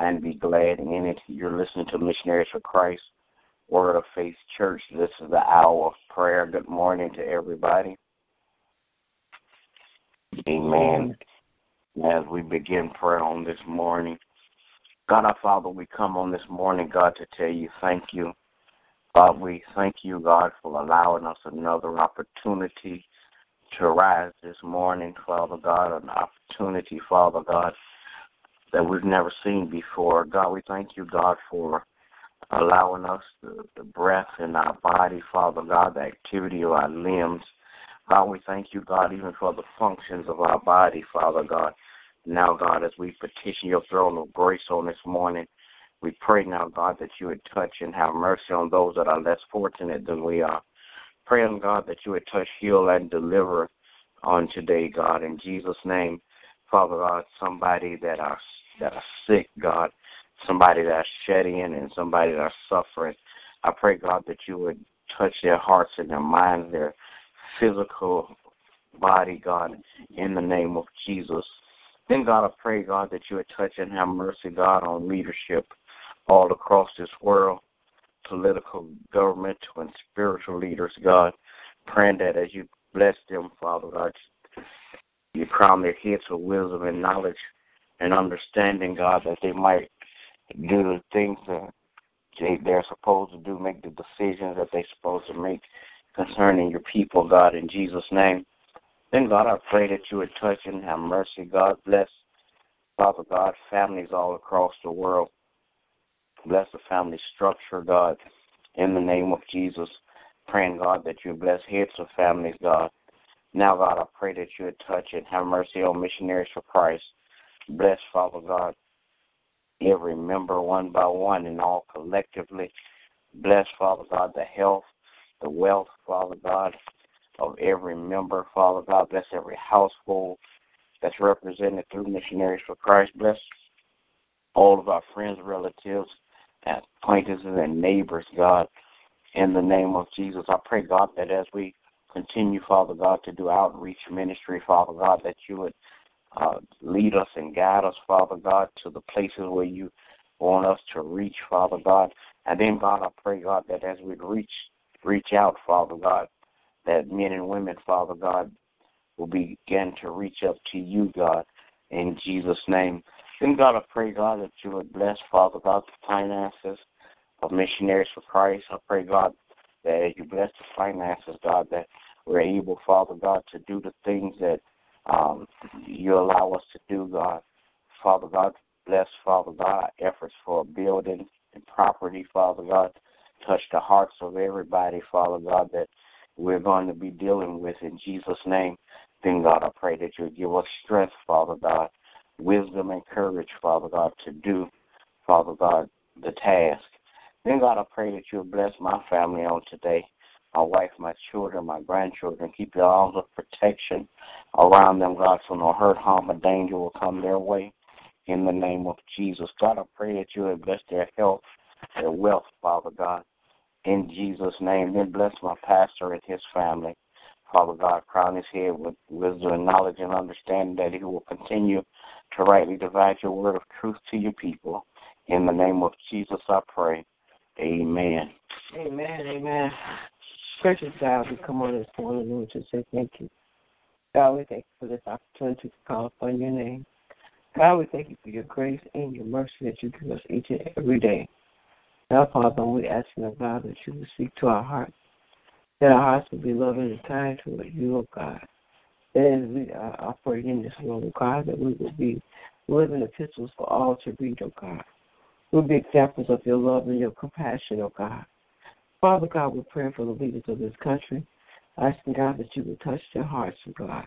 And be glad in it. You're listening to Missionaries for Christ, Word of Faith Church. This is the hour of prayer. Good morning to everybody. Amen. As we begin prayer on this morning, God our Father, we come on this morning, God, to tell you thank you. God, we thank you, God, for allowing us another opportunity to rise this morning, Father God, an opportunity, Father God, that we've never seen before. God, we thank you, God, for allowing us the, the breath in our body, Father God, the activity of our limbs. God, we thank you, God, even for the functions of our body, Father God. Now, God, as we petition your throne of grace on this morning, we pray now, God, that you would touch and have mercy on those that are less fortunate than we are. Praying, oh God, that you would touch, heal, and deliver on today, God, in Jesus' name. Father God, somebody that are that are sick, God, somebody that's shedding and somebody that's suffering. I pray, God, that you would touch their hearts and their minds, their physical body, God, in the name of Jesus. Then, God, I pray, God, that you would touch and have mercy, God, on leadership all across this world political, governmental, and spiritual leaders, God. Praying that as you bless them, Father God, you crown their heads with wisdom and knowledge and understanding, God, that they might do the things that they, they're supposed to do, make the decisions that they're supposed to make concerning your people, God, in Jesus' name. Then, God, I pray that you would touch and have mercy. God, bless, Father God, families all across the world. Bless the family structure, God, in the name of Jesus. Praying, God, that you bless heads of families, God. Now, God, I pray that you would touch and have mercy on missionaries for Christ. Bless, Father God, every member one by one and all collectively. Bless, Father God, the health, the wealth, Father God, of every member, Father God. Bless every household that's represented through missionaries for Christ. Bless all of our friends, relatives, acquaintances and neighbors, God, in the name of Jesus. I pray, God, that as we continue, Father God, to do outreach ministry, Father God, that you would uh, lead us and guide us, Father God, to the places where you want us to reach, Father God. And then, God, I pray, God, that as we reach reach out, Father God, that men and women, Father God, will begin to reach up to you, God, in Jesus' name. Then, God, I pray, God, that you would bless, Father God, the finances of missionaries for Christ. I pray, God, that as you bless the finances, God, that we're able, Father God, to do the things that um, you allow us to do, God. Father God, bless, Father God, efforts for building and property, Father God. Touch the hearts of everybody, Father God, that we're going to be dealing with in Jesus' name. Then, God, I pray that you give us strength, Father God, wisdom and courage, Father God, to do, Father God, the task. Then, God, I pray that you'll bless my family on today, my wife, my children, my grandchildren. Keep your arms of protection around them, God, so no hurt, harm, or danger will come their way. In the name of Jesus. God, I pray that you will bless their health, their wealth, Father God. In Jesus' name. Then bless my pastor and his family. Father God, crown his head with wisdom and knowledge and understanding that he will continue to rightly divide your word of truth to your people. In the name of Jesus, I pray. Amen. Amen. Amen. Gracious God, we come on this morning, Lord, to say thank you. God, we thank you for this opportunity to call upon your name. God, we thank you for your grace and your mercy that you give us each and every day. Now, Father, we ask you, God, that you will speak to our hearts that our hearts will be loving and kind toward you, oh God. That as we are operating in this world, God, that we will be living epistles for all to read, oh God. We'll be examples of your love and your compassion, oh God. Father God, we're praying for the leaders of this country, asking God that you would touch their hearts, oh God,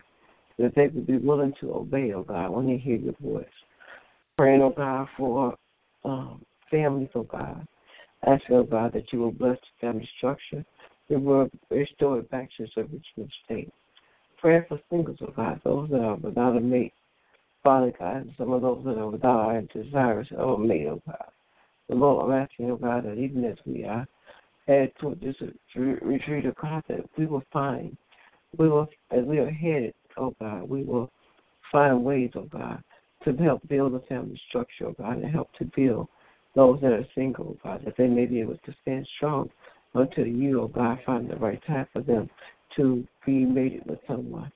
that they would be willing to obey, oh God, when they hear your voice. Praying, oh God, for um, families, oh God. Ask, oh God, that you will bless the family structure. You will restore it back to its original state. Prayer for singles, oh God, those that are without a mate. Father God, some of those that are without a desirous of a oh God. The Lord, I'm asking, oh God, that even as we are head toward this retreat, of God, that we will find, we will, as we are headed, oh God, we will find ways, oh God, to help build a family structure, oh God, and help to build those that are single, oh God, that they may be able to stand strong until you, oh God, find the right time for them to be mated with someone.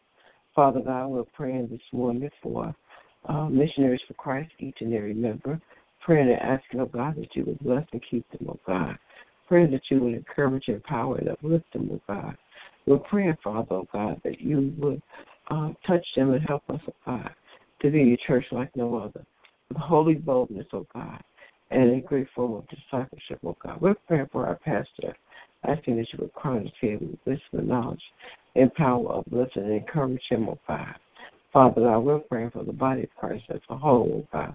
Father God, we're praying this morning for uh, missionaries for Christ, each and every member, praying and asking, oh God, that you would bless and keep them, oh God. Praying that you would encourage, and empower, and uplift them, oh God. We're praying, Father, oh God, that you would uh, touch them and help us, oh God, to be a church like no other, with holy boldness, oh God, and a great form of discipleship, oh God. We're praying for our pastor, asking that you would crown his head with wisdom and knowledge, empower, uplift, and encourage him, oh God. Father God, we're praying for the body of Christ as a whole, oh God.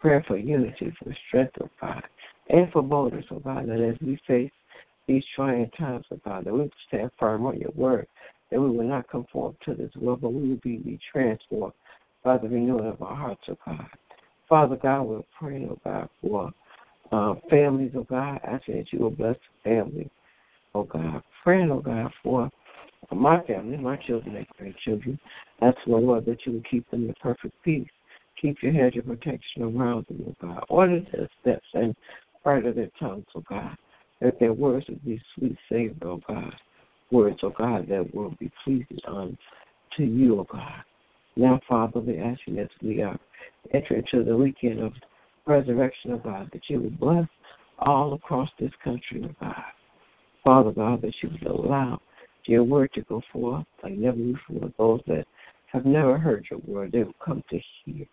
Prayer for unity, for strength, oh God, and for boldness, oh God, that as we face these trying times, oh God, that we will stand firm on your word, that we will not conform to this world, but we will be, be transformed by the renewing of our hearts, oh God. Father God, we're praying, oh God, for uh, families, oh God, I asking that you will bless the family, oh God. Praying, oh God, for my family, my children and grandchildren. That's the Lord that you will keep them in perfect peace. Keep your hedge of protection around them, oh God. Order their steps and bridle their tongues, oh God. That their words will be sweet savor, oh God. Words, oh God, that will be pleasing unto you, oh God. Now, Father, we ask you as we are entering into the weekend of resurrection, of God, that you would bless all across this country, oh God. Father God, that you would allow your word to go forth like never before. Those that have never heard your word, they will come to hear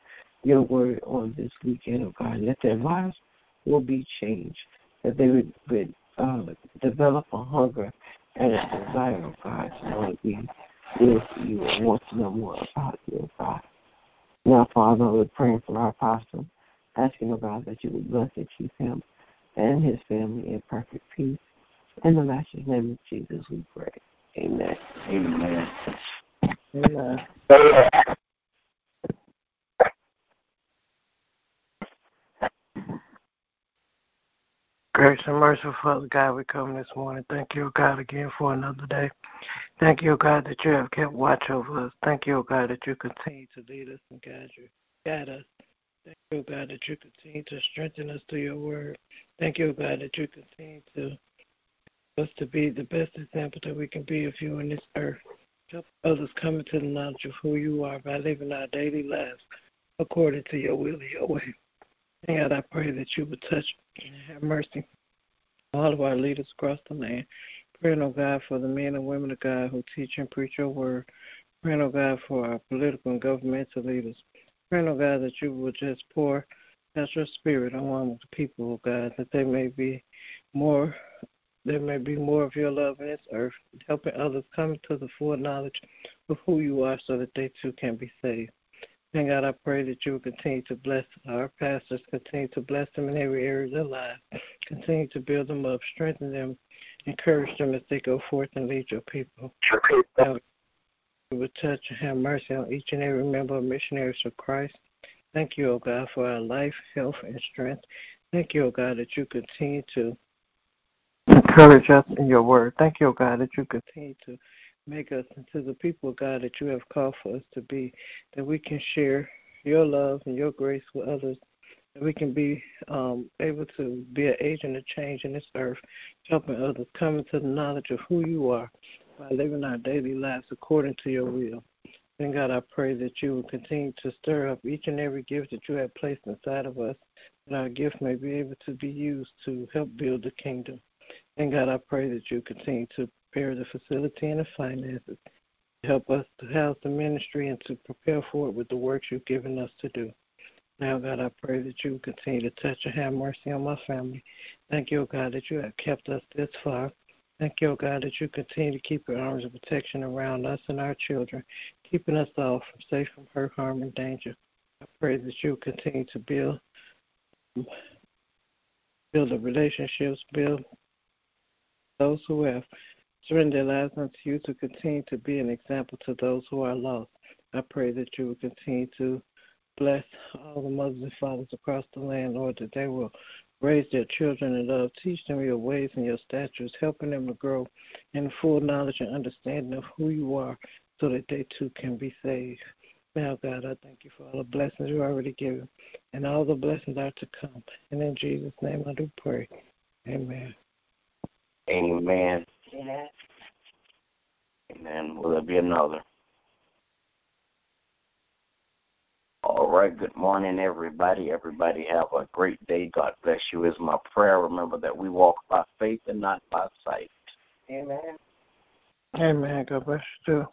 your word on this weekend, oh God, that their lives will be changed, that they would, would uh, develop a hunger and a desire, oh God, to know to be with you and want to know more about you, oh God. Now, Father, we're praying for our apostle, asking, oh God, that you would bless and keep him and his family in perfect peace. In the master's name of Jesus, we pray. Amen. Amen. Amen. Gracious and merciful Father God, we come this morning. Thank you, God, again for another day. Thank you, God, that you have kept watch over us. Thank you, God, that you continue to lead us and guide you, guide us. Thank you, God, that you continue to strengthen us through your word. Thank you, God, that you continue to us to be the best example that we can be of you on this earth. Help others come into the knowledge of who you are by living our daily lives according to your will and your way. And God, I pray that you would touch and have mercy on all of our leaders across the land. Praying, oh God, for the men and women of God who teach and preach your word. Praying, oh God, for our political and governmental leaders. Praying, oh God, that you will just pour out your spirit on the people, oh God, that they may be more there may be more of your love in this earth, helping others come to the full knowledge of who you are so that they too can be saved. And God, I pray that you will continue to bless our pastors, continue to bless them in every area of their life, continue to build them up, strengthen them, encourage them as they go forth and lead your people. God, you will touch and have mercy on each and every member of Missionaries of Christ. Thank you, O God, for our life, health, and strength. Thank you, O God, that you continue to encourage us in your word. Thank you, God, that you continue to make us into the people, God, that you have called for us to be, that we can share your love and your grace with others, that we can be um, able to be an agent of change in this earth, helping others come into the knowledge of who you are by living our daily lives according to your will. And God, I pray that you will continue to stir up each and every gift that you have placed inside of us, that our gift may be able to be used to help build the kingdom. And God, I pray that you continue to prepare the facility and the finances help us to house the ministry and to prepare for it with the works you've given us to do. Now, God, I pray that you continue to touch and have mercy on my family. Thank you, God, that you have kept us this far. Thank you, God, that you continue to keep your arms of protection around us and our children, keeping us all from safe from hurt, harm, and danger. I pray that you continue to build build the relationships, build those who have surrendered their lives unto you to continue to be an example to those who are lost. I pray that you will continue to bless all the mothers and fathers across the land, Lord, that they will raise their children in love, teach them your ways and your statutes, helping them to grow in full knowledge and understanding of who you are so that they too can be saved. Now, God, I thank you for all the blessings you already given, and all the blessings are to come. And in Jesus' name I do pray. Amen. Amen. Amen. Amen. Will there be another? All right. Good morning, everybody. Everybody have a great day. God bless you is my prayer. Remember that we walk by faith and not by sight. Amen. Amen. God bless you too.